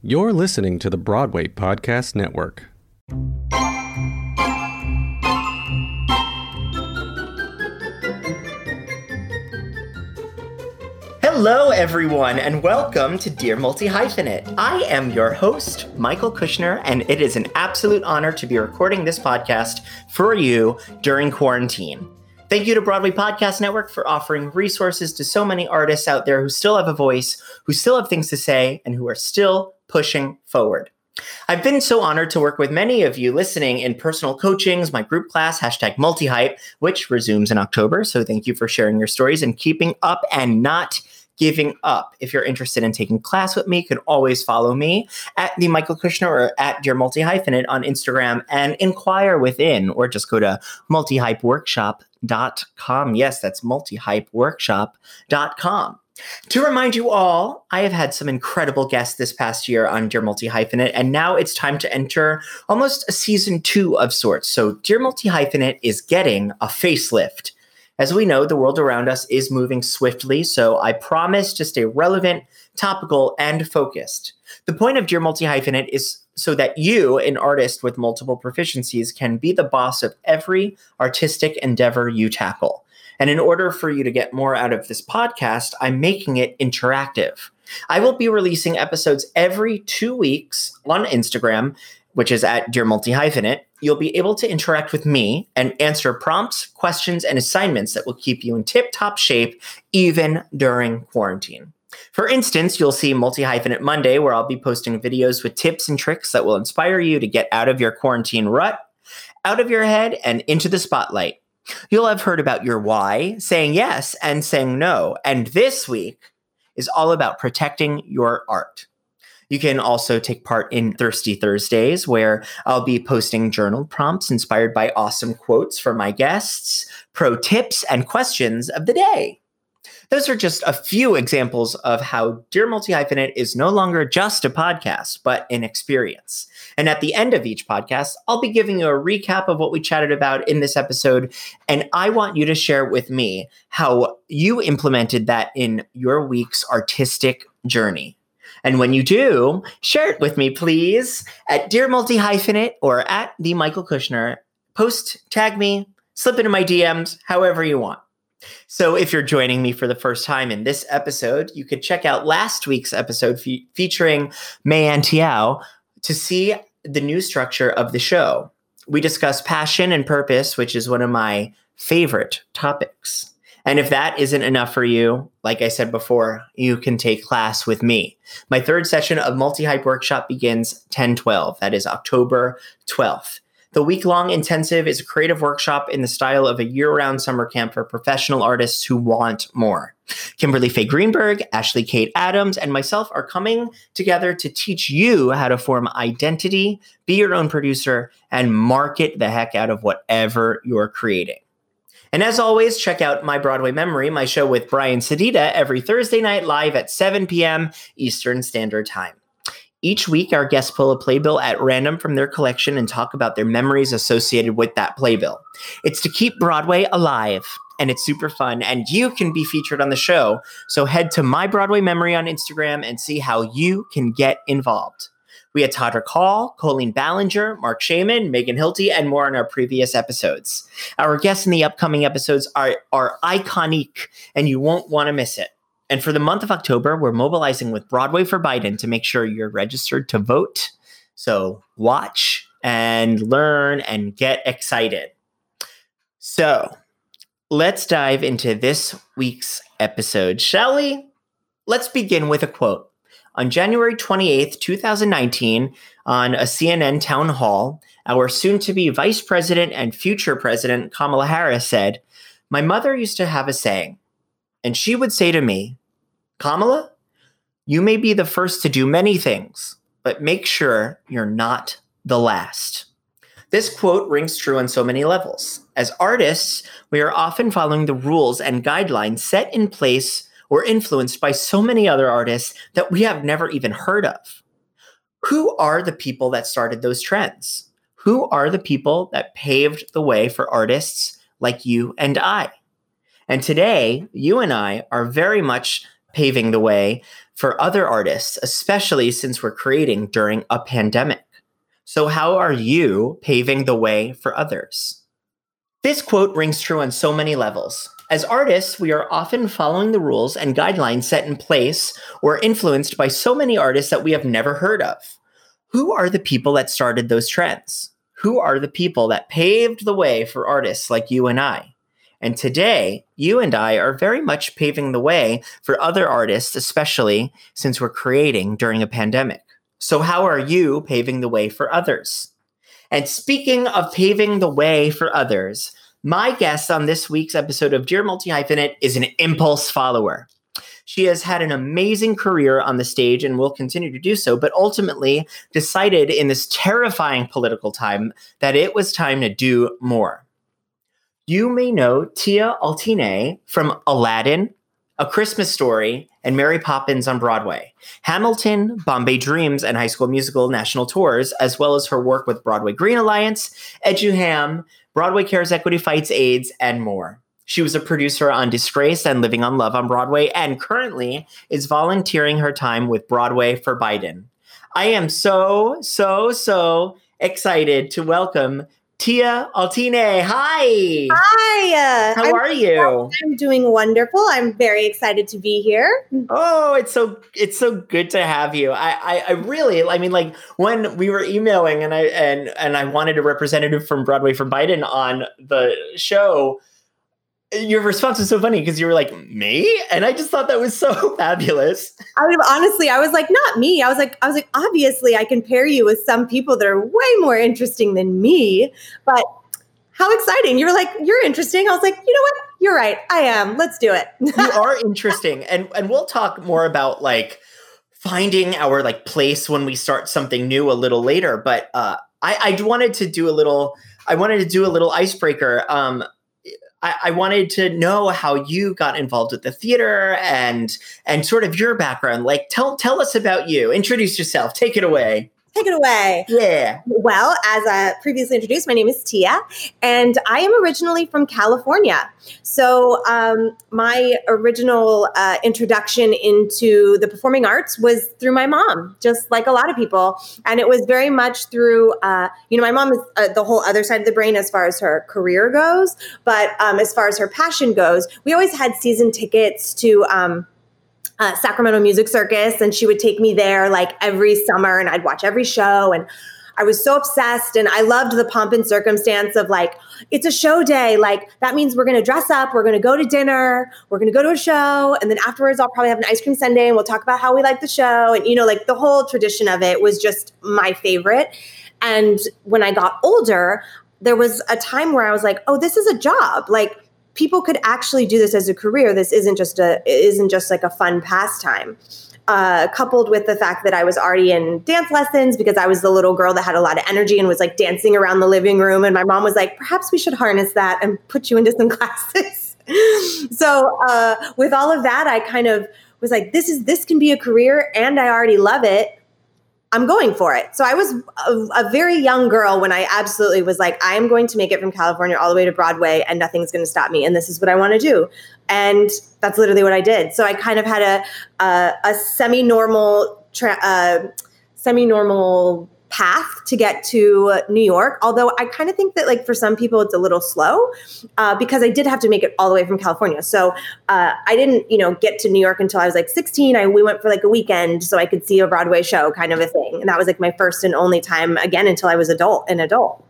You're listening to the Broadway Podcast Network. Hello, everyone, and welcome to Dear Multi Hyphenate. I am your host, Michael Kushner, and it is an absolute honor to be recording this podcast for you during quarantine. Thank you to Broadway Podcast Network for offering resources to so many artists out there who still have a voice, who still have things to say, and who are still pushing forward. I've been so honored to work with many of you listening in personal coachings, my group class, hashtag multihype, which resumes in October. So thank you for sharing your stories and keeping up and not giving up. If you're interested in taking class with me, you can always follow me at the Michael Kushner or at Dear Multi Hyphenate on Instagram and inquire within, or just go to multihypeworkshop.com. Yes, that's multihypeworkshop.com. To remind you all, I have had some incredible guests this past year on Dear Multi Hyphenate, and now it's time to enter almost a season two of sorts. So, Dear Multi Hyphenate is getting a facelift. As we know, the world around us is moving swiftly, so I promise to stay relevant, topical, and focused. The point of Dear Multi Hyphenate is so that you, an artist with multiple proficiencies, can be the boss of every artistic endeavor you tackle. And in order for you to get more out of this podcast, I'm making it interactive. I will be releasing episodes every two weeks on Instagram, which is at Dear Multi Hyphenate. You'll be able to interact with me and answer prompts, questions, and assignments that will keep you in tip top shape even during quarantine. For instance, you'll see Multi Hyphenate Monday, where I'll be posting videos with tips and tricks that will inspire you to get out of your quarantine rut, out of your head, and into the spotlight. You'll have heard about your why, saying yes and saying no. And this week is all about protecting your art. You can also take part in Thirsty Thursdays, where I'll be posting journal prompts inspired by awesome quotes from my guests, pro tips, and questions of the day. Those are just a few examples of how Dear Multi Hyphenate is no longer just a podcast, but an experience. And at the end of each podcast, I'll be giving you a recap of what we chatted about in this episode. And I want you to share with me how you implemented that in your week's artistic journey. And when you do, share it with me, please, at Dear Multi Hyphenate or at the Michael Kushner. Post, tag me, slip into my DMs, however you want. So, if you're joining me for the first time in this episode, you could check out last week's episode fe- featuring May Antiao to see the new structure of the show. We discuss passion and purpose, which is one of my favorite topics. And if that isn't enough for you, like I said before, you can take class with me. My third session of Multi Hype Workshop begins 10 12. That is October 12th. The week long intensive is a creative workshop in the style of a year round summer camp for professional artists who want more. Kimberly Faye Greenberg, Ashley Kate Adams, and myself are coming together to teach you how to form identity, be your own producer, and market the heck out of whatever you're creating. And as always, check out My Broadway Memory, my show with Brian Sedita, every Thursday night live at 7 p.m. Eastern Standard Time. Each week, our guests pull a playbill at random from their collection and talk about their memories associated with that playbill. It's to keep Broadway alive, and it's super fun, and you can be featured on the show. So head to My Broadway Memory on Instagram and see how you can get involved. We had Todrick Hall, Colleen Ballinger, Marc Shaiman, Megan Hilty, and more in our previous episodes. Our guests in the upcoming episodes are, are iconic, and you won't want to miss it. And for the month of October, we're mobilizing with Broadway for Biden to make sure you're registered to vote. So watch and learn and get excited. So let's dive into this week's episode, shall we? Let's begin with a quote. On January 28th, 2019, on a CNN town hall, our soon to be vice president and future president, Kamala Harris, said, My mother used to have a saying, and she would say to me, Kamala, you may be the first to do many things, but make sure you're not the last. This quote rings true on so many levels. As artists, we are often following the rules and guidelines set in place or influenced by so many other artists that we have never even heard of. Who are the people that started those trends? Who are the people that paved the way for artists like you and I? And today, you and I are very much paving the way for other artists, especially since we're creating during a pandemic. So, how are you paving the way for others? This quote rings true on so many levels. As artists, we are often following the rules and guidelines set in place or influenced by so many artists that we have never heard of. Who are the people that started those trends? Who are the people that paved the way for artists like you and I? And today, you and I are very much paving the way for other artists, especially since we're creating during a pandemic. So, how are you paving the way for others? And speaking of paving the way for others, my guest on this week's episode of Dear Multi Hyphenate is an impulse follower. She has had an amazing career on the stage and will continue to do so, but ultimately decided in this terrifying political time that it was time to do more. You may know Tia Altinay from Aladdin, A Christmas Story, and Mary Poppins on Broadway, Hamilton, Bombay Dreams, and High School Musical national tours, as well as her work with Broadway Green Alliance, EduHam, Broadway Cares Equity Fights AIDS, and more. She was a producer on Disgraced and Living on Love on Broadway, and currently is volunteering her time with Broadway for Biden. I am so, so, so excited to welcome Tia Altinay. Hi. Hi. Uh, How I'm, are you? I'm doing wonderful. I'm very excited to be here. Oh, it's so it's so good to have you. I, I, I really I mean like when we were emailing and I and and I wanted a representative from Broadway for Biden on the show your response was so funny because you were like me? And i just thought that was so fabulous. I mean honestly i was like not me. I was like i was like obviously i can pair you with some people that are way more interesting than me but how exciting. You were like you're interesting. I was like you know what? You're right. I am. Let's do it. You are interesting. And and we'll talk more about like finding our like place when we start something new a little later but uh i i wanted to do a little i wanted to do a little icebreaker. Um I, I, wanted to know how you got involved with the theater and and sort of your background. Like tell tell us about you. Introduce yourself. Take it away. Take it away. Yeah. Well, as I previously introduced, my name is Tia, and I am originally from California. So, um, my original uh, introduction into the performing arts was through my mom, just like a lot of people. And it was very much through, uh, you know, my mom is uh, the whole other side of the brain as far as her career goes. But um, as far as her passion goes, we always had season tickets to. Um, uh, Sacramento Music Circus, and she would take me there like every summer, and I'd watch every show. And I was so obsessed, and I loved the pomp and circumstance of like, it's a show day. Like, that means we're gonna dress up, we're gonna go to dinner, we're gonna go to a show, and then afterwards, I'll probably have an ice cream sundae, and we'll talk about how we like the show. And, you know, like the whole tradition of it was just my favorite. And when I got older, there was a time where I was like, oh, this is a job. Like, people could actually do this as a career. This isn't just a isn't just like a fun pastime. Uh, coupled with the fact that I was already in dance lessons because I was the little girl that had a lot of energy and was like dancing around the living room. And my mom was like, perhaps we should harness that and put you into some classes. so uh, with all of that, I kind of was like, this is this can be a career, and I already love it. I'm going for it. So I was a, a, very young girl when I absolutely was like, I am going to make it from California all the way to Broadway and nothing's going to stop me. And this is what I want to do. And that's literally what I did. So I kind of had a, a, a semi normal, tra- uh, semi normal path to get to New York. Although I kind of think that like for some people it's a little slow uh, because I did have to make it all the way from California. So uh, I didn't you know get to New York until I was like 16. I we went for like a weekend so I could see a Broadway show kind of a thing, and that was like my first and only time again until I was adult an adult.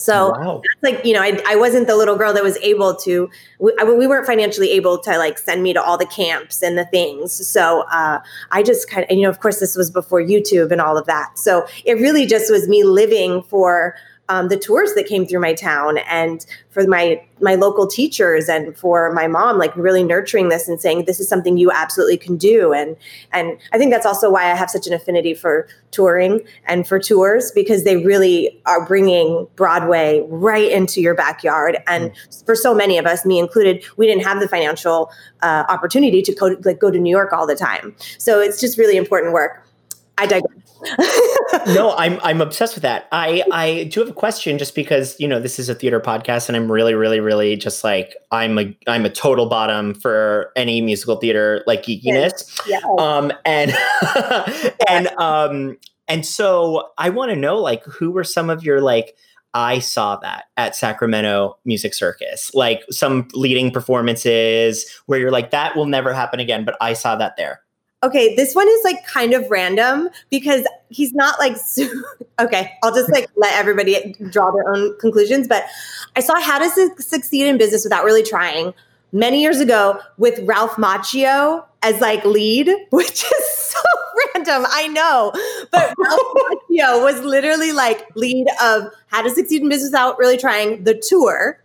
So wow. like, you know, I, I wasn't the little girl that was able to, we, we, weren't financially able to like send me to all the camps and the things. So uh, I just kind of, you know, of course this was before YouTube and all of that. So it really just was me living for um, the tours that came through my town and for my my local teachers and for my mom like really nurturing this and saying this is something you absolutely can do. And and I think that's also why I have such an affinity for touring and for tours because they really are bringing Broadway right into your backyard. And mm. for so many of us me included we didn't have the financial uh, opportunity to go, like go to New York all the time. So it's just really important work I digress. no, I'm I'm obsessed with that. I I do have a question just because you know this is a theater podcast and I'm really really really just like I'm a I'm a total bottom for any musical theater like geekiness. Yeah. Um and and um and so I want to know like who were some of your like I saw that at Sacramento Music Circus, like some leading performances where you're like that will never happen again, but I saw that there. Okay, this one is like kind of random because he's not like okay. I'll just like let everybody draw their own conclusions. But I saw How to Su- Succeed in Business Without Really Trying many years ago with Ralph Macchio as like lead, which is so random. I know, but Ralph Macchio was literally like lead of How to Succeed in Business Without Really Trying the tour.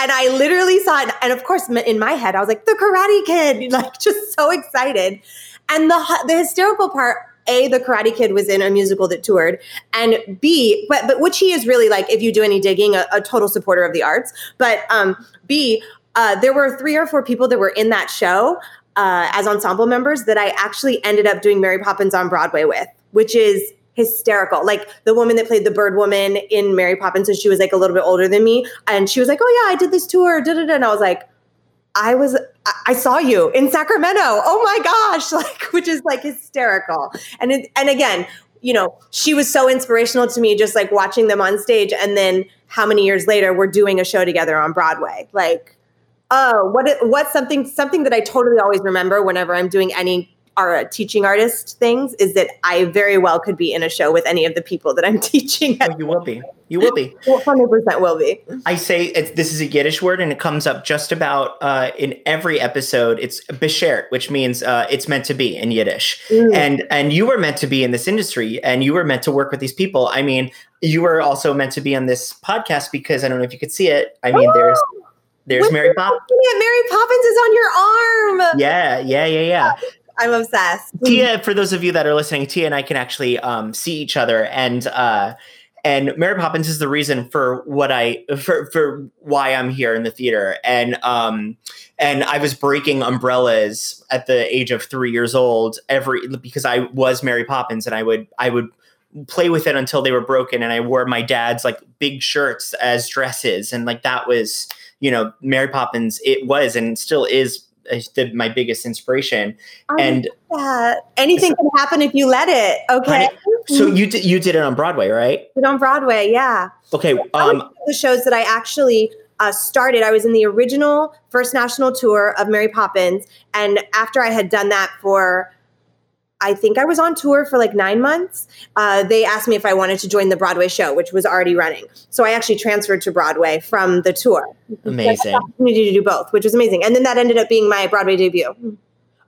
And I literally saw it, and of course, in my head, I was like, "The Karate Kid!" Like, just so excited. And the the hysterical part, a the Karate Kid was in a musical that toured, and b but but which he is really like if you do any digging, a, a total supporter of the arts. But um, b uh, there were three or four people that were in that show uh, as ensemble members that I actually ended up doing Mary Poppins on Broadway with, which is hysterical. Like the woman that played the bird woman in Mary Poppins, and she was like a little bit older than me, and she was like, "Oh yeah, I did this tour," da da da, and I was like. I was I saw you in Sacramento. Oh my gosh, like which is like hysterical. And it, and again, you know, she was so inspirational to me just like watching them on stage and then how many years later we're doing a show together on Broadway. Like oh, what it, what's something something that I totally always remember whenever I'm doing any our teaching artist things is that I very well could be in a show with any of the people that I'm teaching. Oh, you will be. You will be. 100% will be. I say it's, this is a Yiddish word, and it comes up just about uh, in every episode. It's beshert, which means uh, it's meant to be in Yiddish. Mm. And and you were meant to be in this industry, and you were meant to work with these people. I mean, you were also meant to be on this podcast because I don't know if you could see it. I mean, oh. there's there's Mary Poppins. Mary Poppins is on your arm. Yeah, yeah, yeah, yeah. I'm obsessed. Tia, for those of you that are listening, Tia and I can actually um, see each other, and uh, and Mary Poppins is the reason for what I for for why I'm here in the theater, and um, and I was breaking umbrellas at the age of three years old every because I was Mary Poppins, and I would I would play with it until they were broken, and I wore my dad's like big shirts as dresses, and like that was you know Mary Poppins. It was and still is the, my biggest inspiration. I and anything can happen if you let it. Okay. So you did you did it on Broadway, right? Did on Broadway, yeah. Okay. Um, the shows that I actually uh, started, I was in the original first national tour of Mary Poppins, and after I had done that for I think I was on tour for like nine months. Uh, they asked me if I wanted to join the Broadway show, which was already running. So I actually transferred to Broadway from the tour. Amazing. opportunity to do both, which was amazing. And then that ended up being my Broadway debut.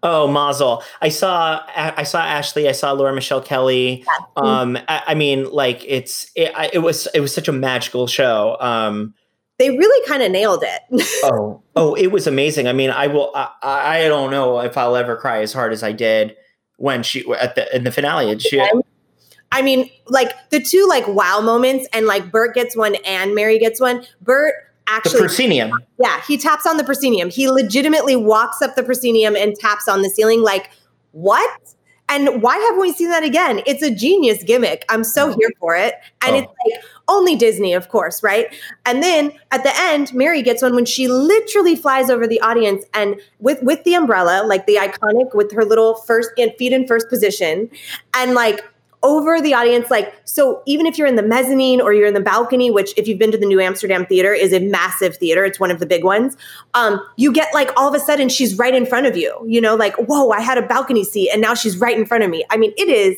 Oh, Mazel! I saw I saw Ashley. I saw Laura Michelle Kelly. Yeah. Um, I, I, mean, like it's it, it, was it was such a magical show. Um, they really kind of nailed it. oh, oh, it was amazing. I mean, I will. I, I don't know if I'll ever cry as hard as I did when she at the in the finale. And she, I mean, like the two like wow moments, and like Bert gets one and Mary gets one. Bert actually the proscenium. Yeah, he taps on the proscenium. He legitimately walks up the proscenium and taps on the ceiling. Like what? And why haven't we seen that again? It's a genius gimmick. I'm so oh. here for it. And oh. it's like only Disney, of course, right? And then at the end, Mary gets one when she literally flies over the audience and with with the umbrella, like the iconic with her little first feet in first position, and like over the audience like so even if you're in the mezzanine or you're in the balcony which if you've been to the new amsterdam theater is a massive theater. It's one of the big ones. Um, you get like all of a sudden she's right in front of you you know like whoa i had a balcony seat and now she's right in front of me. I mean it is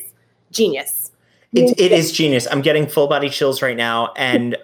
genius it, it is genius. I'm getting full body chills right now, and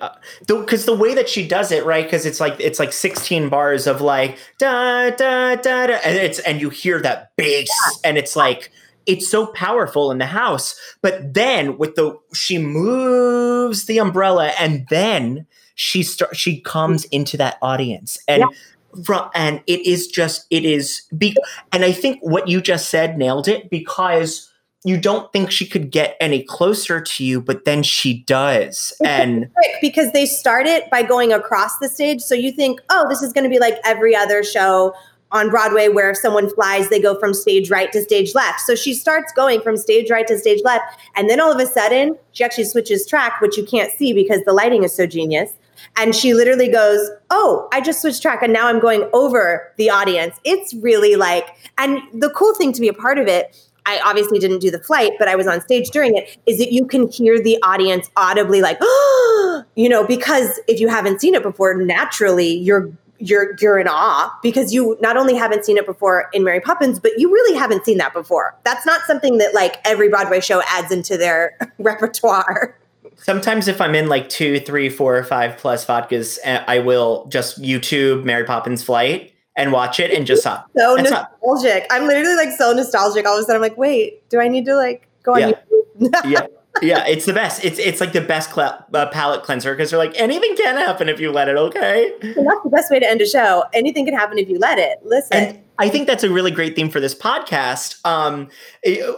because uh, the, the way that she does it, right? Because it's like it's like 16 bars of like da da da da, and it's and you hear that bass, yeah. and it's like it's so powerful in the house. But then with the she moves the umbrella, and then she start she comes into that audience, and. Yeah from and it is just it is be and i think what you just said nailed it because you don't think she could get any closer to you, but then she does. And because they start it by going across the stage. So you think, oh, this is going to be like every other show on Broadway where if someone flies, they go from stage right to stage left. So she starts going from stage right to stage left. And then all of a sudden, she actually switches track, which you can't see because the lighting is so genius. And she literally goes, Oh, I just switched track and now I'm going over the audience. It's really like, and the cool thing to be a part of it, I obviously didn't do the flight, but I was on stage during it, is that you can hear the audience audibly like, oh, you know, because if you haven't seen it before, naturally you're you're you're in awe because you not only haven't seen it before in Mary Poppins, but you really haven't seen that before. That's not something that like every Broadway show adds into their repertoire. Sometimes if I'm in like two, three, four, five plus vodkas, eh, I will just YouTube Mary Poppins flight and watch it and just stop. So nostalgic. I'm literally like so nostalgic. All of a sudden, I'm like, wait, do I need to like go on yeah. YouTube? yeah yeah, it's the best. It's it's like the best cl- uh, palate cleanser because they're like anything can happen if you let it. Okay, and that's the best way to end a show. Anything can happen if you let it. Listen. And I think that's a really great theme for this podcast, um,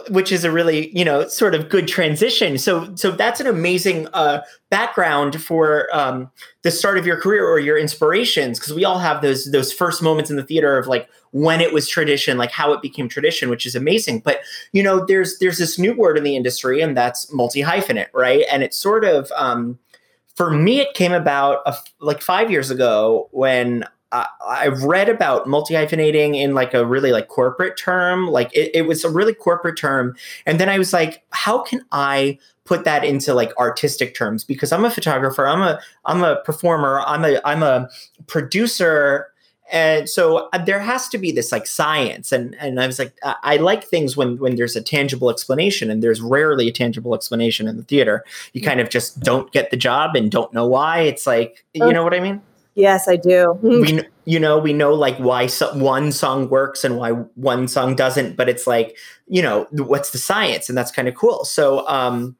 which is a really you know sort of good transition. So so that's an amazing uh, background for um, the start of your career or your inspirations because we all have those those first moments in the theater of like when it was tradition, like how it became tradition, which is amazing. But you know, there's there's this new word in the industry, and that's multi hyphenate, right? And it's sort of um, for me, it came about a, like five years ago when I, I read about multi hyphenating in like a really like corporate term. Like it, it was a really corporate term. And then I was like, how can I put that into like artistic terms? Because I'm a photographer, I'm a I'm a performer, I'm a I'm a producer. And so uh, there has to be this like science, and and I was like, I, I like things when when there's a tangible explanation, and there's rarely a tangible explanation in the theater. You kind of just don't get the job and don't know why. It's like, you know what I mean? Yes, I do. we, you know, we know like why so- one song works and why one song doesn't, but it's like, you know, what's the science? And that's kind of cool. So, um,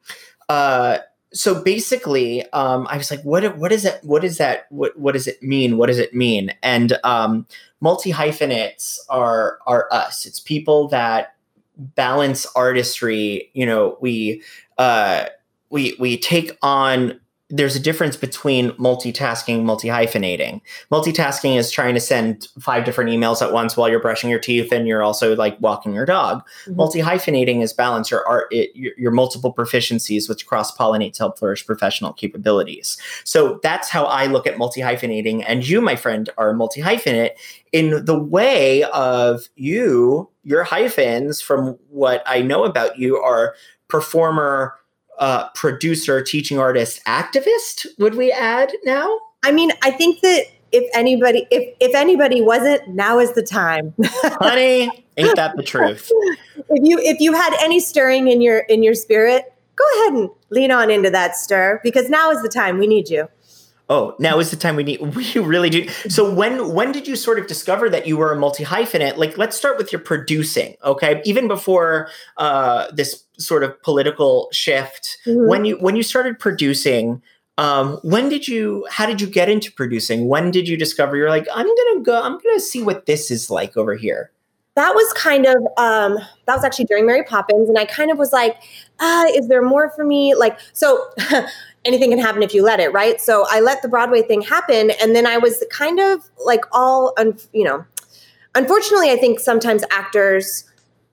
uh, so basically, um, I was like, what, what is it? What is that? What, what does it mean? What does it mean? And, um, multi hyphenates are, are us. It's people that balance artistry. You know, we, uh, we, we take on there's a difference between multitasking, multi hyphenating. Multitasking is trying to send five different emails at once while you're brushing your teeth and you're also like walking your dog. Mm-hmm. Multi hyphenating is balance your art, it, your, your multiple proficiencies, which cross pollinate to help flourish professional capabilities. So that's how I look at multi hyphenating. And you, my friend, are multi hyphenate in the way of you, your hyphens, from what I know about you, are performer uh, producer, teaching artist, activist. Would we add now? I mean, I think that if anybody, if if anybody wasn't, now is the time. Honey, ain't that the truth? if you if you had any stirring in your in your spirit, go ahead and lean on into that stir because now is the time. We need you oh, now is the time we need. We really do. So when when did you sort of discover that you were a multi hyphenate? Like, let's start with your producing. Okay, even before uh, this sort of political shift, mm-hmm. when you when you started producing. Um, when did you how did you get into producing when did you discover you're like i'm gonna go i'm gonna see what this is like over here that was kind of um, that was actually during Mary Poppins, and I kind of was like, uh, is there more for me? Like, so anything can happen if you let it, right? So I let the Broadway thing happen, and then I was kind of like all, un- you know, unfortunately, I think sometimes actors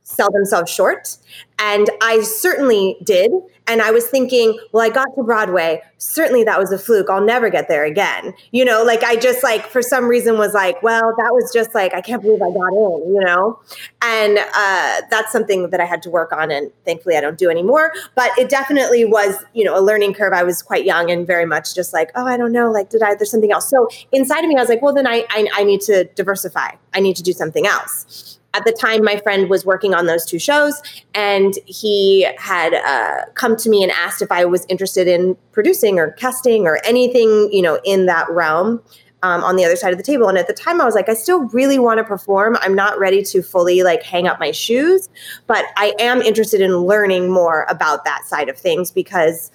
sell themselves short. And I certainly did. And I was thinking, well, I got to Broadway. Certainly that was a fluke. I'll never get there again. You know, like I just like for some reason was like, well, that was just like, I can't believe I got in, you know? And uh, that's something that I had to work on. And thankfully I don't do anymore. But it definitely was, you know, a learning curve. I was quite young and very much just like, oh, I don't know. Like, did I, there's something else. So inside of me, I was like, well, then I, I, I need to diversify. I need to do something else at the time my friend was working on those two shows and he had uh, come to me and asked if i was interested in producing or casting or anything you know in that realm um, on the other side of the table. And at the time i was like i still really want to perform. I'm not ready to fully like hang up my shoes but i am interested in learning more about that side of things because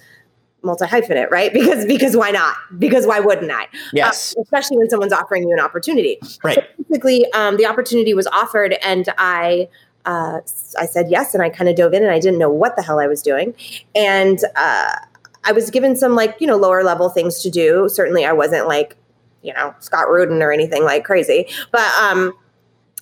multi hyphenate, right? Because because why not? Because why wouldn't I? Yes. Uh, especially when someone's offering you an opportunity. Right. So basically, um, the opportunity was offered, and I. Uh, I said yes, and I kind of dove in, and I didn't know what the hell I was doing, and uh, I was given some like you know lower level things to do. Certainly, I wasn't like you know Scott Rudin or anything like crazy, but um,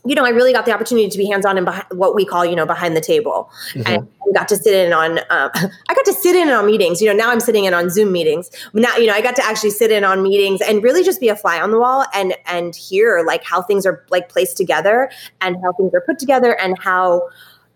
you know, I really got the opportunity to be hands on and behind what we call, you know, behind the table, mm-hmm. and got to sit in on. Um, I got to sit in on meetings. You know, now I'm sitting in on Zoom meetings. Now, you know, I got to actually sit in on meetings and really just be a fly on the wall and and hear like how things are like placed together and how things are put together and how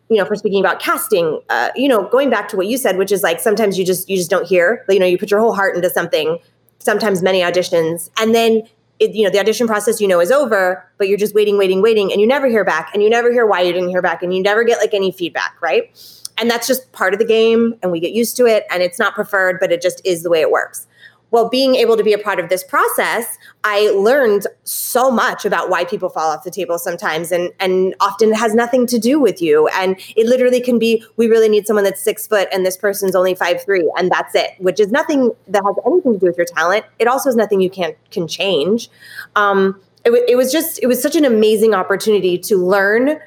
you know for speaking about casting uh, you know going back to what you said which is like sometimes you just you just don't hear you know you put your whole heart into something sometimes many auditions and then it, you know the audition process you know is over but you're just waiting waiting waiting and you never hear back and you never hear why you didn't hear back and you never get like any feedback right? And that's just part of the game and we get used to it and it's not preferred but it just is the way it works well, being able to be a part of this process, I learned so much about why people fall off the table sometimes, and and often it has nothing to do with you. And it literally can be, we really need someone that's six foot, and this person's only five three, and that's it. Which is nothing that has anything to do with your talent. It also is nothing you can't can change. Um, it, w- it was just, it was such an amazing opportunity to learn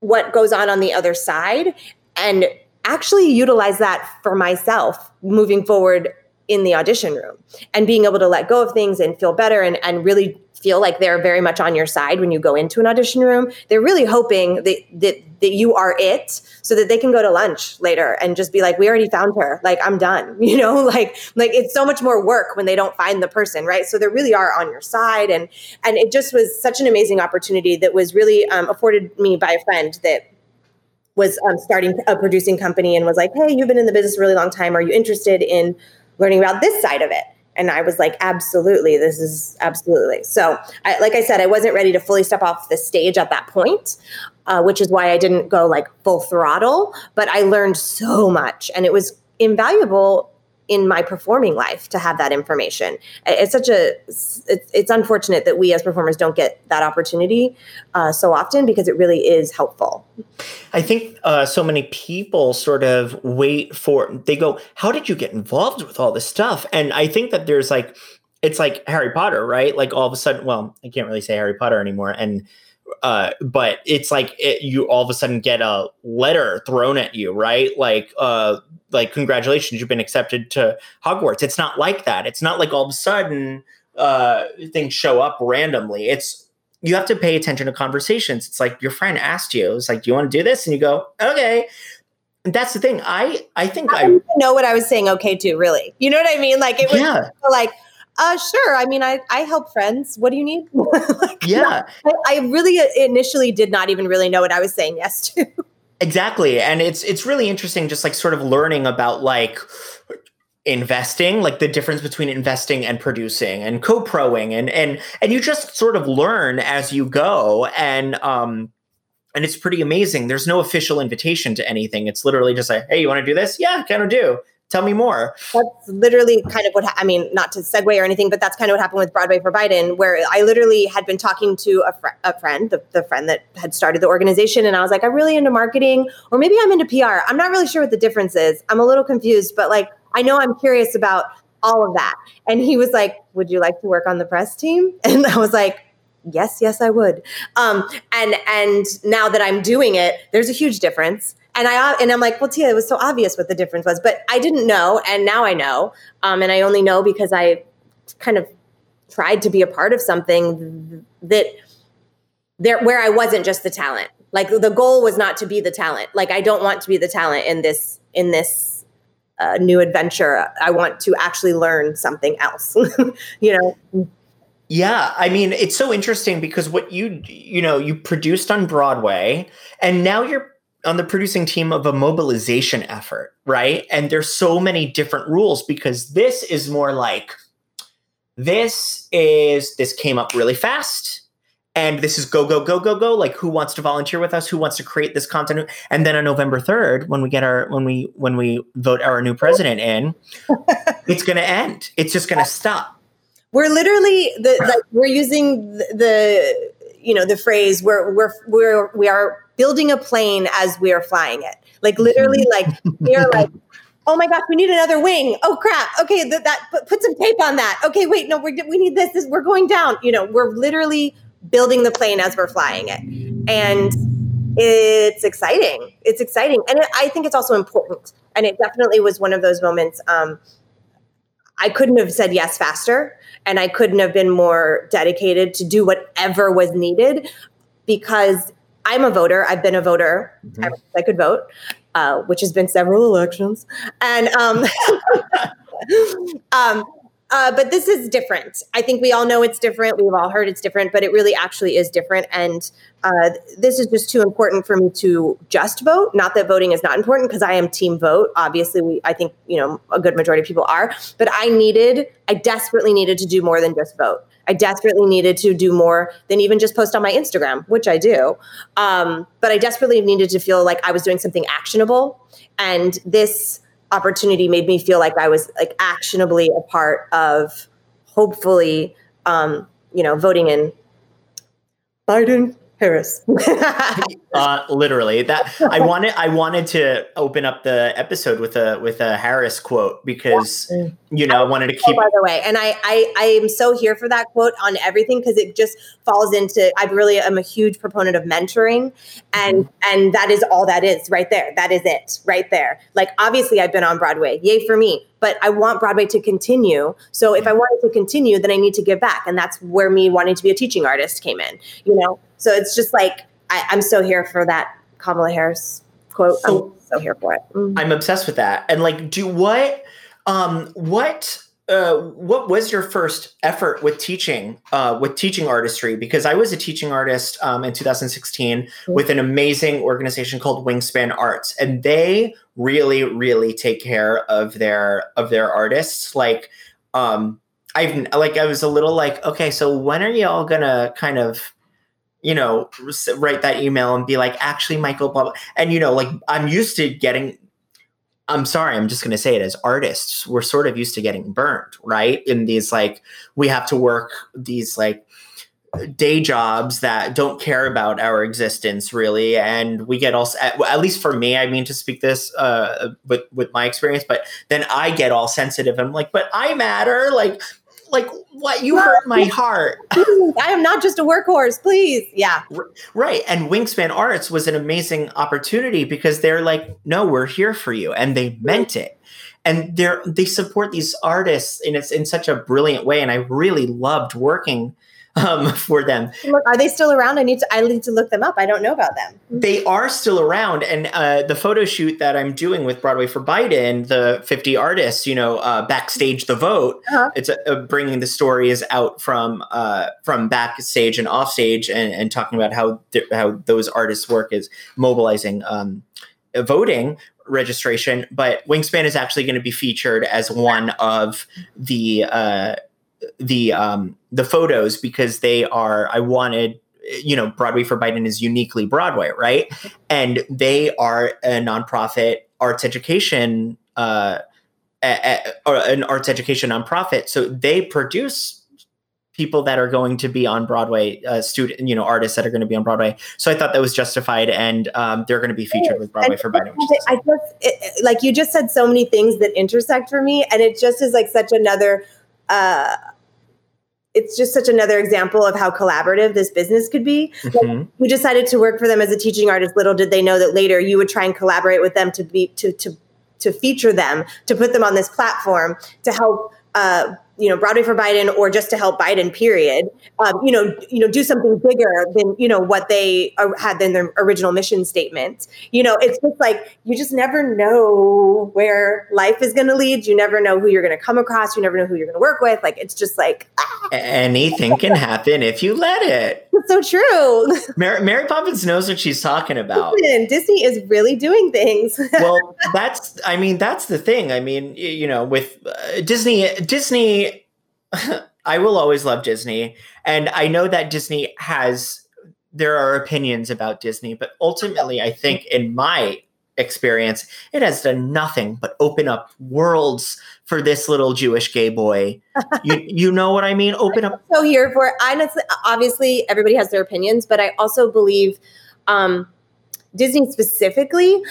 what goes on on the other side, and actually utilize that for myself moving forward in the audition room and being able to let go of things and feel better and, and really feel like they're very much on your side when you go into an audition room. They're really hoping that, that that you are it so that they can go to lunch later and just be like, we already found her. Like, I'm done. You know, like like it's so much more work when they don't find the person, right? So they really are on your side. And and it just was such an amazing opportunity that was really um, afforded me by a friend that was um, starting a producing company and was like, hey, you've been in the business a really long time. Are you interested in learning about this side of it. And I was like, absolutely, this is absolutely. So, I, like I said, I wasn't ready to fully step off the stage at that point, uh, which is why I didn't go like full throttle. But I learned so much, and it was invaluable in my performing life to have that information. It's such a it's, it's unfortunate that we as performers don't get that opportunity uh, so often because it really is helpful. I think uh, so many people sort of wait for they go, "How did you get involved with all this stuff?" And I think that there's like it's like Harry Potter, right? Like all of a sudden, well, I can't really say Harry Potter anymore, and uh, but it's like it, you all of a sudden get a letter thrown at you, right? Like, uh, like congratulations, you've been accepted to Hogwarts. It's not like that. It's not like all of a sudden uh, things show up randomly. It's you have to pay attention to conversations. It's like your friend asked you, it's like, do you want to do this? And you go, okay. And that's the thing. I I think I, I know what I was saying. Okay, too. Really, you know what I mean? Like it was yeah. like uh, sure. I mean, I, I help friends. What do you need? like, yeah. I, I really uh, initially did not even really know what I was saying yes to. Exactly. And it's it's really interesting just like sort of learning about like investing like the difference between investing and producing and co-proing and and and you just sort of learn as you go and um and it's pretty amazing there's no official invitation to anything it's literally just like hey you want to do this yeah kind of do Tell me more. That's literally kind of what ha- I mean, not to segue or anything, but that's kind of what happened with Broadway for Biden, where I literally had been talking to a, fr- a friend, the, the friend that had started the organization, and I was like, I'm really into marketing, or maybe I'm into PR. I'm not really sure what the difference is. I'm a little confused, but like, I know I'm curious about all of that. And he was like, Would you like to work on the press team? And I was like, yes yes i would um, and and now that i'm doing it there's a huge difference and I and I'm like, well, Tia, it was so obvious what the difference was, but I didn't know, and now I know, um, and I only know because I kind of tried to be a part of something that there where I wasn't just the talent. Like the goal was not to be the talent. Like I don't want to be the talent in this in this uh, new adventure. I want to actually learn something else. you know. Yeah, I mean, it's so interesting because what you you know you produced on Broadway, and now you're on the producing team of a mobilization effort, right? And there's so many different rules because this is more like this is this came up really fast and this is go go go go go. Like who wants to volunteer with us? Who wants to create this content? And then on november 3rd when we get our when we when we vote our new president in it's going to end. It's just going to stop. We're literally the like we're using the, the you know the phrase we're we're we're we are building a plane as we are flying it. Like literally, like we're like, oh my gosh, we need another wing. Oh crap. Okay, that, that put, put some tape on that. Okay, wait, no, we we need this, this. We're going down. You know, we're literally building the plane as we're flying it, and it's exciting. It's exciting, and it, I think it's also important. And it definitely was one of those moments. Um, I couldn't have said yes faster and I couldn't have been more dedicated to do whatever was needed because I'm a voter. I've been a voter. Mhm. I, I could vote, uh, which has been several elections, and um, um, uh, but this is different. I think we all know it's different. We've all heard it's different, but it really actually is different. And uh, this is just too important for me to just vote. Not that voting is not important, because I am team vote. Obviously, we I think you know a good majority of people are. But I needed, I desperately needed to do more than just vote. I desperately needed to do more than even just post on my Instagram, which I do. Um, but I desperately needed to feel like I was doing something actionable, and this opportunity made me feel like I was like actionably a part of hopefully um, you know voting in Biden Harris. Uh, literally that I wanted I wanted to open up the episode with a with a Harris quote because you know I wanted to keep. Oh, keep by the way, and I I I am so here for that quote on everything because it just falls into. I really am a huge proponent of mentoring, and and that is all that is right there. That is it right there. Like obviously, I've been on Broadway, yay for me. But I want Broadway to continue. So if I want it to continue, then I need to give back, and that's where me wanting to be a teaching artist came in. You know, so it's just like I, I'm so here for that Kamala Harris quote. So- I'm so here for it. Mhm. I'm obsessed with that. And like, do what, um, what, uh, what was your first effort with teaching, uh, with teaching artistry? Because I was a teaching artist um, in 2016 with an amazing organization called Wingspan Arts, and they really, really take care of their of their artists. Like, um, I've like I was a little like, okay, so when are y'all gonna kind of you know, write that email and be like, actually, Michael, blah, blah. And, you know, like I'm used to getting, I'm sorry, I'm just going to say it as artists, we're sort of used to getting burned, right? In these, like, we have to work these, like, day jobs that don't care about our existence really and we get all at, at least for me i mean to speak this uh with with my experience but then i get all sensitive i'm like but i matter like like what you hurt my heart I am not just a workhorse. Please, yeah. Right. And Wingspan Arts was an amazing opportunity because they're like, no, we're here for you. And they mm-hmm. meant it. And they're they support these artists in it's in such a brilliant way. And I really loved working um, for them. Look, are they still around? I need to. I need to look them up. I don't know about them. They are still around. And uh, the photo shoot that I'm doing with Broadway for Biden, the 50 artists, you know, uh, backstage the vote, Uh-huh. it's uh bringing the stories out from uh, from backstage and offstage and, and talking about how th- how those artists work is mobilizing um, voting registration. But Wingspan is actually going to be featured as one of the uh, the um, the photos because they are. I wanted. You know, Broadway for Biden is uniquely Broadway, right? And they are a nonprofit arts education uh, a, a- or an arts education nonprofit. So they produce people that are going to be on Broadway, uh, student, you know, artists that are going to be on Broadway. So I thought that was justified, and um, they're going to be featured with Broadway for Biden. I just it- like you just said so many things that intersect for me, and it just is like such another. Uh it's just such another example of how collaborative this business could be. Mhm. You decided to work for them as a teaching artist. Little did they know that later you would try and collaborate with them to be to to to feature them, to put them on this platform, to help uh, you know Broadway for Biden, or just to help Biden. Period. Um, you know, you know, do something bigger than you know what they uh, had in their original mission statement. You know, it's just like you just never know where life is going to lead. You never know who you're going to come across. You never know who you're going to work with. Like it's just like ah, Anything can happen if you let it. It's so true. Mary, Mary Poppins knows what she's talking about. Listen, Disney is really doing things. well, that's I mean that's the thing. I mean, you know, with uh, Disney Disney I will always love Disney and I know that Disney has there are opinions about Disney, but ultimately I think in my experience it has done nothing but open up worlds for this little Jewish gay boy. you you know what I mean? Open up so here for I honestly, obviously everybody has their opinions, but I also believe um, Disney specifically,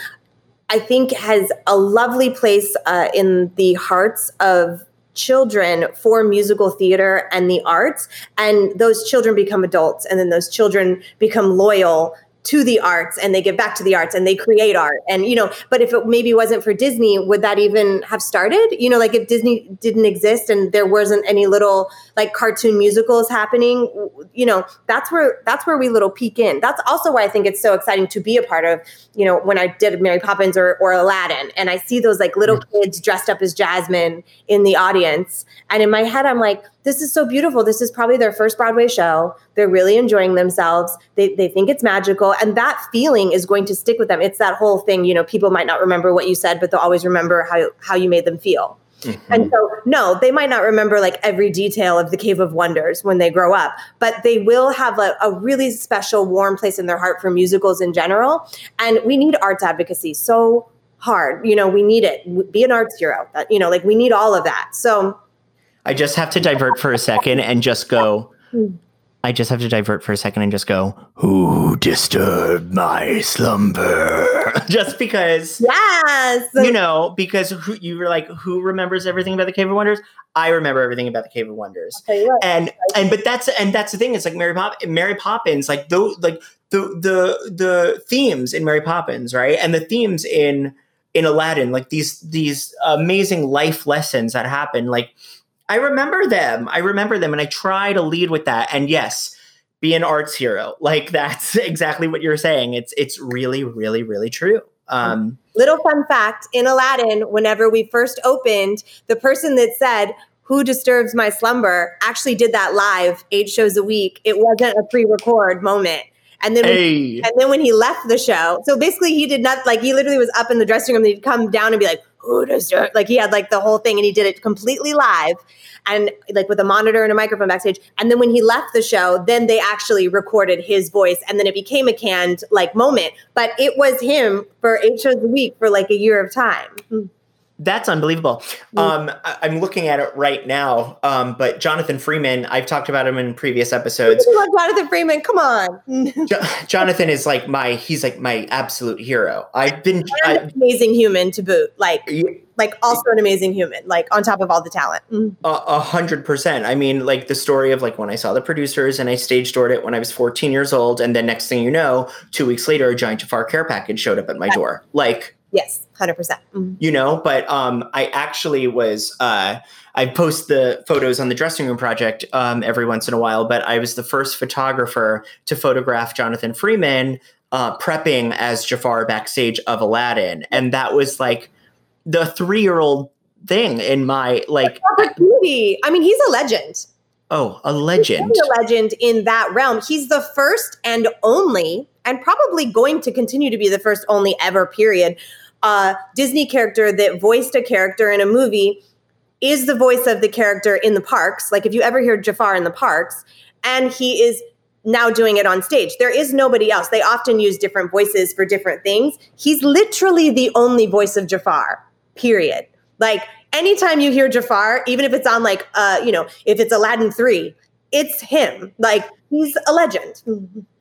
I think has a lovely place uh, in the hearts of children for musical theater and the arts and those children become adults and then those children become loyal to the arts and they give back to the arts and they create art. And you know but if it maybe wasn't for disney would that even have started? You know like if disney didn't exist and there wasn't any little like cartoon musicals happening you know that's where that's where we little peek in. That's also why i think it's so exciting to be a part of you know when i did mary poppins or, or aladdin and i see those like little mm. kids dressed up as jasmine in the audience and in my head i'm like this is so beautiful. This is probably their first Broadway show. They're really enjoying themselves. They, they think it's magical. And that feeling is going to stick with them. It's that whole thing, you know, people might not remember what you said, but they'll always remember how, how you made them feel. Mm-hmm. And so, no, they might not remember like every detail of the Cave of Wonders when they grow up, but they will have a, a really special, warm place in their heart for musicals in general. And we need arts advocacy so hard. You know, we need it. Be an arts hero. You know, like we need all of that. So, I just have to divert for a second and just go. I just have to divert for a second and just go, Who disturbed my slumber? just because. Yes. You know, because who, you were like, Who remembers everything about the Cave of Wonders? I remember everything about the Cave of Wonders. And, and, but that's, and that's the thing. It's like Mary, Pop, Mary Poppins, like, those, like, the, the, the themes in Mary Poppins, right? And the themes in, in Aladdin, like these, these amazing life lessons that happen, like, I remember them. I remember them, and I try to lead with that. And yes, be an arts hero. Like that's exactly what you're saying. It's it's really, really, really true. Um, Little fun fact: in Aladdin, whenever we first opened, the person that said "Who disturbs my slumber" actually did that live, eight shows a week. It wasn't a pre-record moment. And then, hey. when, and then when he left the show, so basically he did not like he literally was up in the dressing room. And he'd come down and be like, "Who disturbs?" Like he had like the whole thing, and he did it completely live and like with a monitor and a microphone backstage. And then when he left the show, then they actually recorded his voice and then it became a canned like moment. But it was him for eight shows a week for like a year of time. Hmm. That's unbelievable. Um, I, am looking at it right now. Um, but Jonathan Freeman, I've talked about him in previous episodes. Jonathan Freeman, come on. jo- Jonathan is like my, he's like my absolute hero. I've been I, amazing human to boot. Like, like also an amazing human. Like on top of all the talent. Mm. A hundred percent. I mean, like the story of like when I saw the producers and I stage doored it when I was 14 years old, and then next thing you know, two weeks later, a giant Jafar care package showed up at my door. Like Yes, 100%. percent mm-hmm. You know, but um, I actually was, uh, I post the photos on the dressing room project um, every once in a while, but I was the first photographer to photograph Jonathan Freeman uh, prepping as Jafar backstage of Aladdin. And that was like the three year old thing in my like opportunity. I mean, he's a legend. Oh, a legend. He's a legend in that realm. He's the first and only, and probably going to continue to be the first only ever period uh, Disney character that voiced a character in a movie is the voice of the character in the parks. Like if you ever hear Jafar in the parks, and he is now doing it on stage. There is nobody else. They often use different voices for different things. He's literally the only voice of Jafar, period. Like anytime you hear Jafar, even if it's on like uh, you know, if it's Aladdin 3, it's him. Like he's a legend.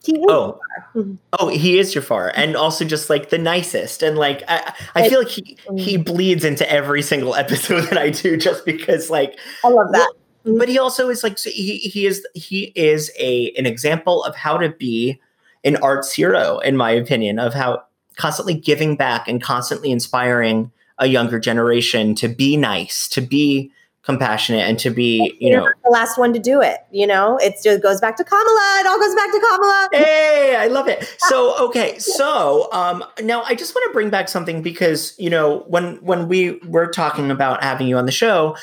He oh. Mm-hmm. oh, he is Jafar, and also just like the nicest, and like I, I feel like he mm-hmm. he bleeds into every single episode that I do, just because like I love that. Well, but mm-hmm. he also is like he he is he is a an example of how to be an arts hero, in my opinion, of how constantly giving back and constantly inspiring a younger generation to be nice, to be compassionate and to be, you know, the last one to do it. You know, it just goes back to Kamala. It all goes back to Kamala. Hey, I love it. So, okay, so um, now I just want to bring back something because you know when when we were talking about having you on the show,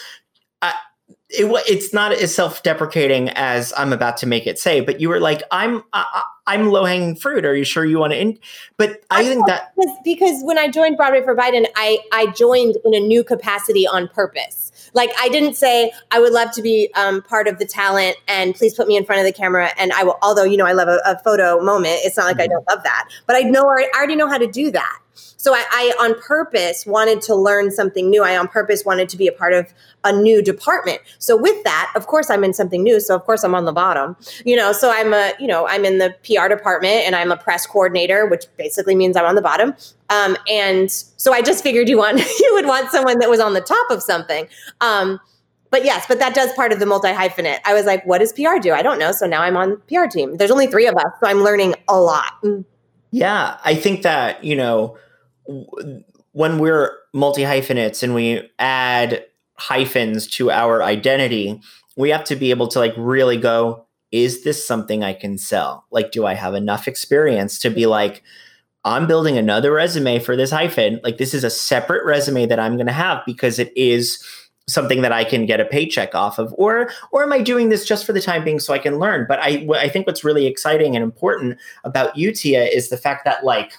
it, it's not as self-deprecating as I'm about to make it say, but you were like, "I'm I, I'm low-hanging fruit. Are you sure you want to?" In-? But I, I think that because, because when I joined Broadway for Biden, I I joined in a new capacity on purpose. Like I didn't say I would love to be um, part of the talent and please put me in front of the camera and I will. Although you know I love a, a photo moment, it's not like mm-hmm. I don't love that, but I know I already know how to do that. So I, I, on purpose wanted to learn something new. I on purpose wanted to be a part of a new department. So with that, of course, I'm in something new. So of course, I'm on the bottom. You know, so I'm a you know I'm in the PR department and I'm a press coordinator, which basically means I'm on the bottom. Um, and so I just figured you want you would want someone that was on the top of something. Um, but yes, but that does part of the multi hyphenate. I was like, what does PR do? I don't know. So now I'm on PR team. There's only three of us, so I'm learning a lot. Yeah, I think that, you know, when we're multi hyphenates and we add hyphens to our identity, we have to be able to like really go, is this something I can sell? Like, do I have enough experience to be like, I'm building another resume for this hyphen. Like, this is a separate resume that I'm going to have because it is something that I can get a paycheck off of, or or am I doing this just for the time being so I can learn? But I I think what's really exciting and important about you, Tia, is the fact that like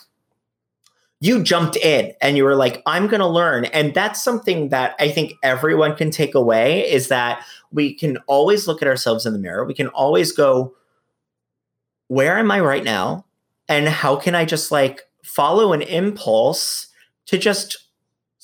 you jumped in and you were like, I'm going to learn. And that's something that I think everyone can take away is that we can always look at ourselves in the mirror. We can always go, where am I right now? And how can I just like follow an impulse to just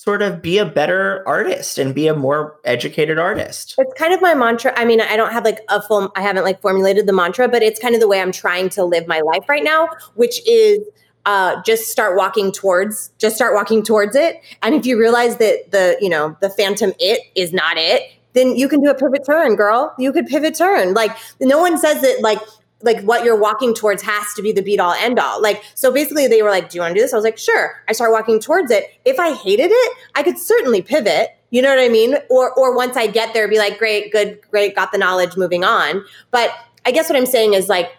sort of be a better artist and be a more educated artist. It's kind of my mantra. I mean, I don't have like a full I haven't like formulated the mantra, but it's kind of the way I'm trying to live my life right now, which is uh, just start walking towards just start walking towards it and if you realize that the you know the phantom it is not it then you can do a pivot turn girl you could pivot turn like no one says that like like what you're walking towards has to be the beat all end all like so basically they were like do you want to do this? I was like sure. I start walking towards it. If i hated it i could certainly pivot you know what i mean? Or or once i get there be like great good great got the knowledge moving on. But i guess what i'm saying is like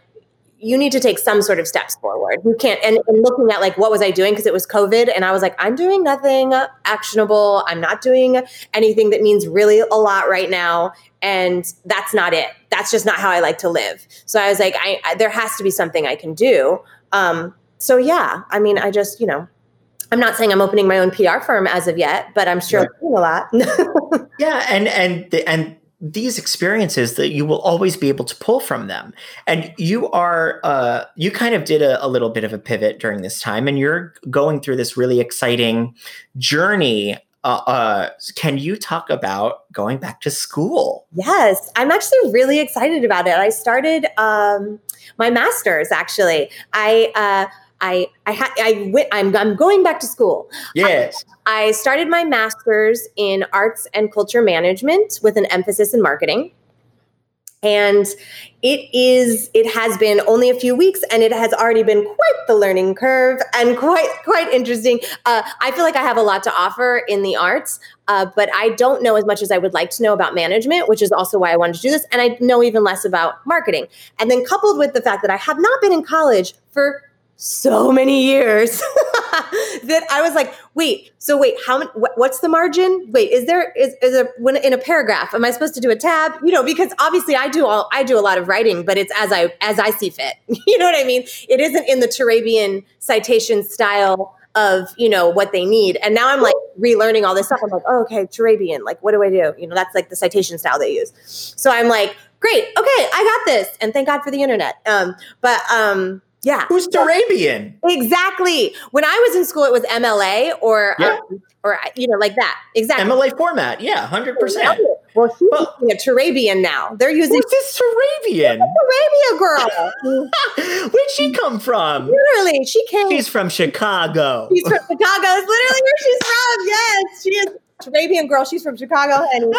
you need to take some sort of steps forward. You can't, and, and looking at like what was I doing because it was COVID, and I was like, I'm doing nothing actionable. I'm not doing anything that means really a lot right now, and that's not it. That's just not how I like to live. So I was like, I, I there has to be something I can do. Um, so yeah, I mean, I just you know, I'm not saying I'm opening my own PR firm as of yet, but I'm sure right. doing a lot. yeah, and and and these experiences that you will always be able to pull from them. And you are uh, you kind of did a, a, little bit of a pivot during this time and you're going through this really exciting journey. Uh, uh, can you talk about going back to school? Yes i'm actually really excited about it. I started um, my master's actually. I uh, I I ha- I went, I'm I'm going back to school. Yes. I, I started my master's in arts and culture management with an emphasis in marketing. And it is it has been only a few weeks and it has already been quite the learning curve and quite quite interesting uh, i feel like i have a lot to offer in the arts uh, but i don't know as much as i would like to know about management which is also why i wanted to do this and i know even less about marketing and then coupled with the fact that i have not been in college for so many years that I was like, wait, so wait, how many, wh- what's the margin? Wait, is there, is, is there, when in a paragraph, am I supposed to do a tab? You know, because obviously I do all, I do a lot of writing, but it's as I, as I see fit. you know what I mean? It isn't in the Turabian citation style of, you know, what they need. And now I'm like relearning all this stuff. I'm like, oh, okay, Turabian, like, what do I do? You know, that's like the citation style they use. So I'm like, great, okay, I got this. And thank God for the internet. Um, but, um, yeah. Who's Turabian? Exactly. When I was in school, it was MLA or, yeah. um, or you know, like that. Exactly. MLA format. Yeah, 100%. Well, she's well, using a Turabian now. They're using. Who's this Turabian? Arabia girl. Where'd she come from? Literally, she came. She's from Chicago. She's from Chicago. It's literally where she's from. Yes, she is. Turabian girl. She's from Chicago, and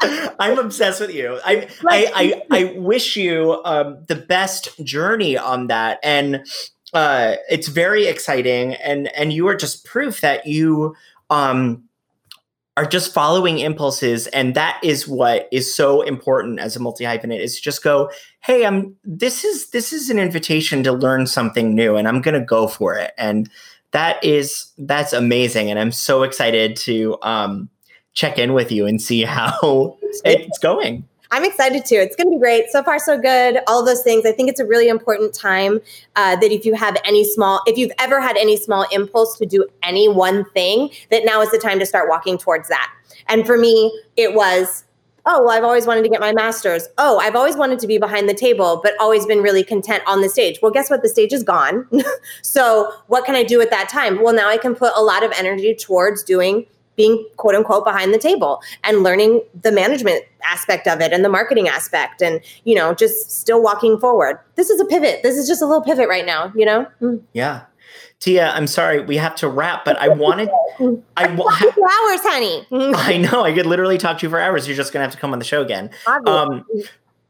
I'm obsessed with you. I I, I, I wish you um, the best journey on that, and uh, it's very exciting. And and you are just proof that you um, are just following impulses, and that is what is so important as a multi hyphenate is just go. Hey, I'm. This is this is an invitation to learn something new, and I'm going to go for it. And that is that's amazing, and I'm so excited to um, check in with you and see how it's going. I'm excited too. It's going to be great. So far, so good. All those things. I think it's a really important time uh, that if you have any small, if you've ever had any small impulse to do any one thing, that now is the time to start walking towards that. And for me, it was oh, well, I've always wanted to get my master's. Oh, I've always wanted to be behind the table, but always been really content on the stage. Well, guess what? The stage is gone. so, what can I do at that time? Well, now I can put a lot of energy towards doing being quote unquote behind the table and learning the management aspect of it and the marketing aspect and you know just still walking forward this is a pivot this is just a little pivot right now you know mm. yeah Tia, I'm sorry, we have to wrap, but I wanted I ha- hours, honey. I know, I could literally talk to you for hours. You're just gonna have to come on the show again. Um,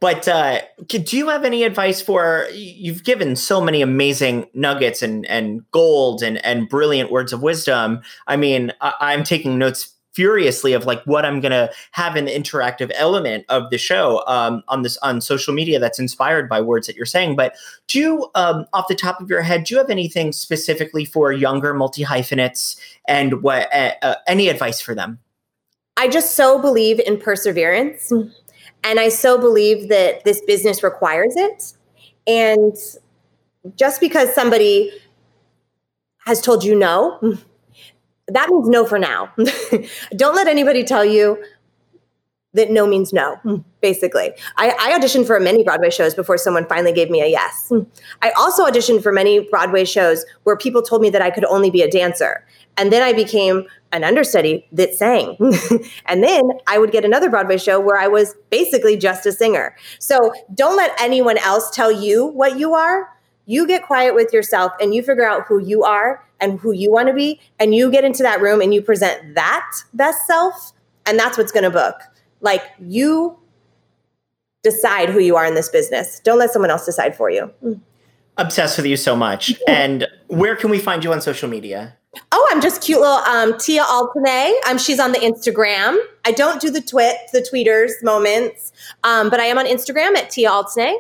but uh, do you have any advice for? You've given so many amazing nuggets and and gold and and brilliant words of wisdom. I mean, I, I'm taking notes furiously of like what I'm gonna have an interactive element of the show um, on this on social media that's inspired by words that you're saying. But do you, um, off the top of your head, do you have anything specifically for younger multi hyphenates and what uh, uh, any advice for them? I just so believe in perseverance, and I so believe that this business requires it. And just because somebody has told you no that means no for now. Don't let anybody tell you that no means no, hmm. basically. I, I, auditioned for many Broadway shows before someone finally gave me a yes. Hmm. I also auditioned for many Broadway shows where people told me that I could only be a dancer. And then I became an understudy that sang. and then I would get another Broadway show where I was basically just a singer. So don't let anyone else tell you what you are. You get quiet with yourself and you figure out who you are and who you want to be and you get into that room and you present that best self and that's what's going to book. Like you decide who you are in this business. Don't let someone else decide for you. Obsessed with you so much. And where can we find you on social media? Oh, I'm just cute little um, Tia Altinay. Um, she's on the Instagram. I don't do the twit, the tweeters moments, um, but I am on Instagram at Tia Altinay,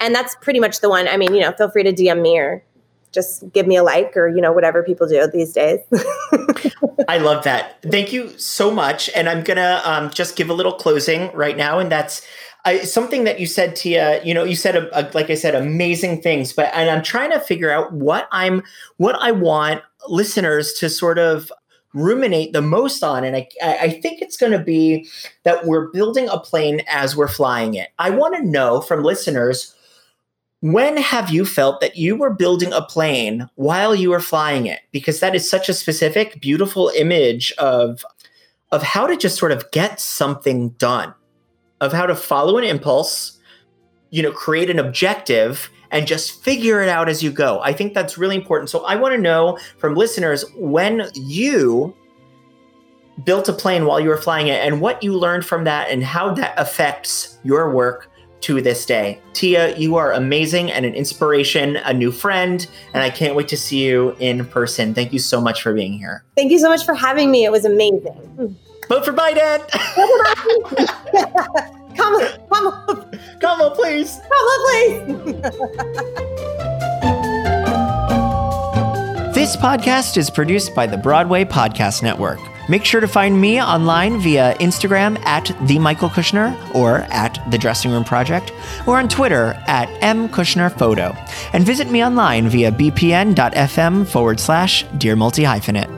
and that's pretty much the one. I mean, you know, feel free to DM me or just give me a like or you know whatever people do these days. I love that. Thank you so much. And i'm gonna um, just give a little closing right now. And that's uh, something that you said tia you know you said a, a, like i said amazing things but and i'm trying to figure out what i'm what i want listeners to sort of ruminate the most on. And i, I think it's going to be that we're building a plane as we're flying it. I want to know from listeners when have you felt that you were building a plane while you were flying it? Because that is such a specific, beautiful image of of how to just sort of get something done, of how to follow an impulse, you know, create an objective and just figure it out as you go. I think that's really important. So I want to know from listeners when you built a plane while you were flying it and what you learned from that and how that affects your work to this day. Tia, you are amazing and an inspiration, a new friend, and I can't wait to see you in person. Thank you so much for being here. Thank you so much for having me. It was amazing. Vote for Biden! Kamala, Kamala. Kamala, please. Kamala, please. this podcast is produced by the Broadway Podcast Network. Make sure to find me online via Instagram at the Michael Kushner or at the Dressing Room Project, or on Twitter at M Kushner Photo, and visit me online via bpn.fm forward slash dear multi hyphenate.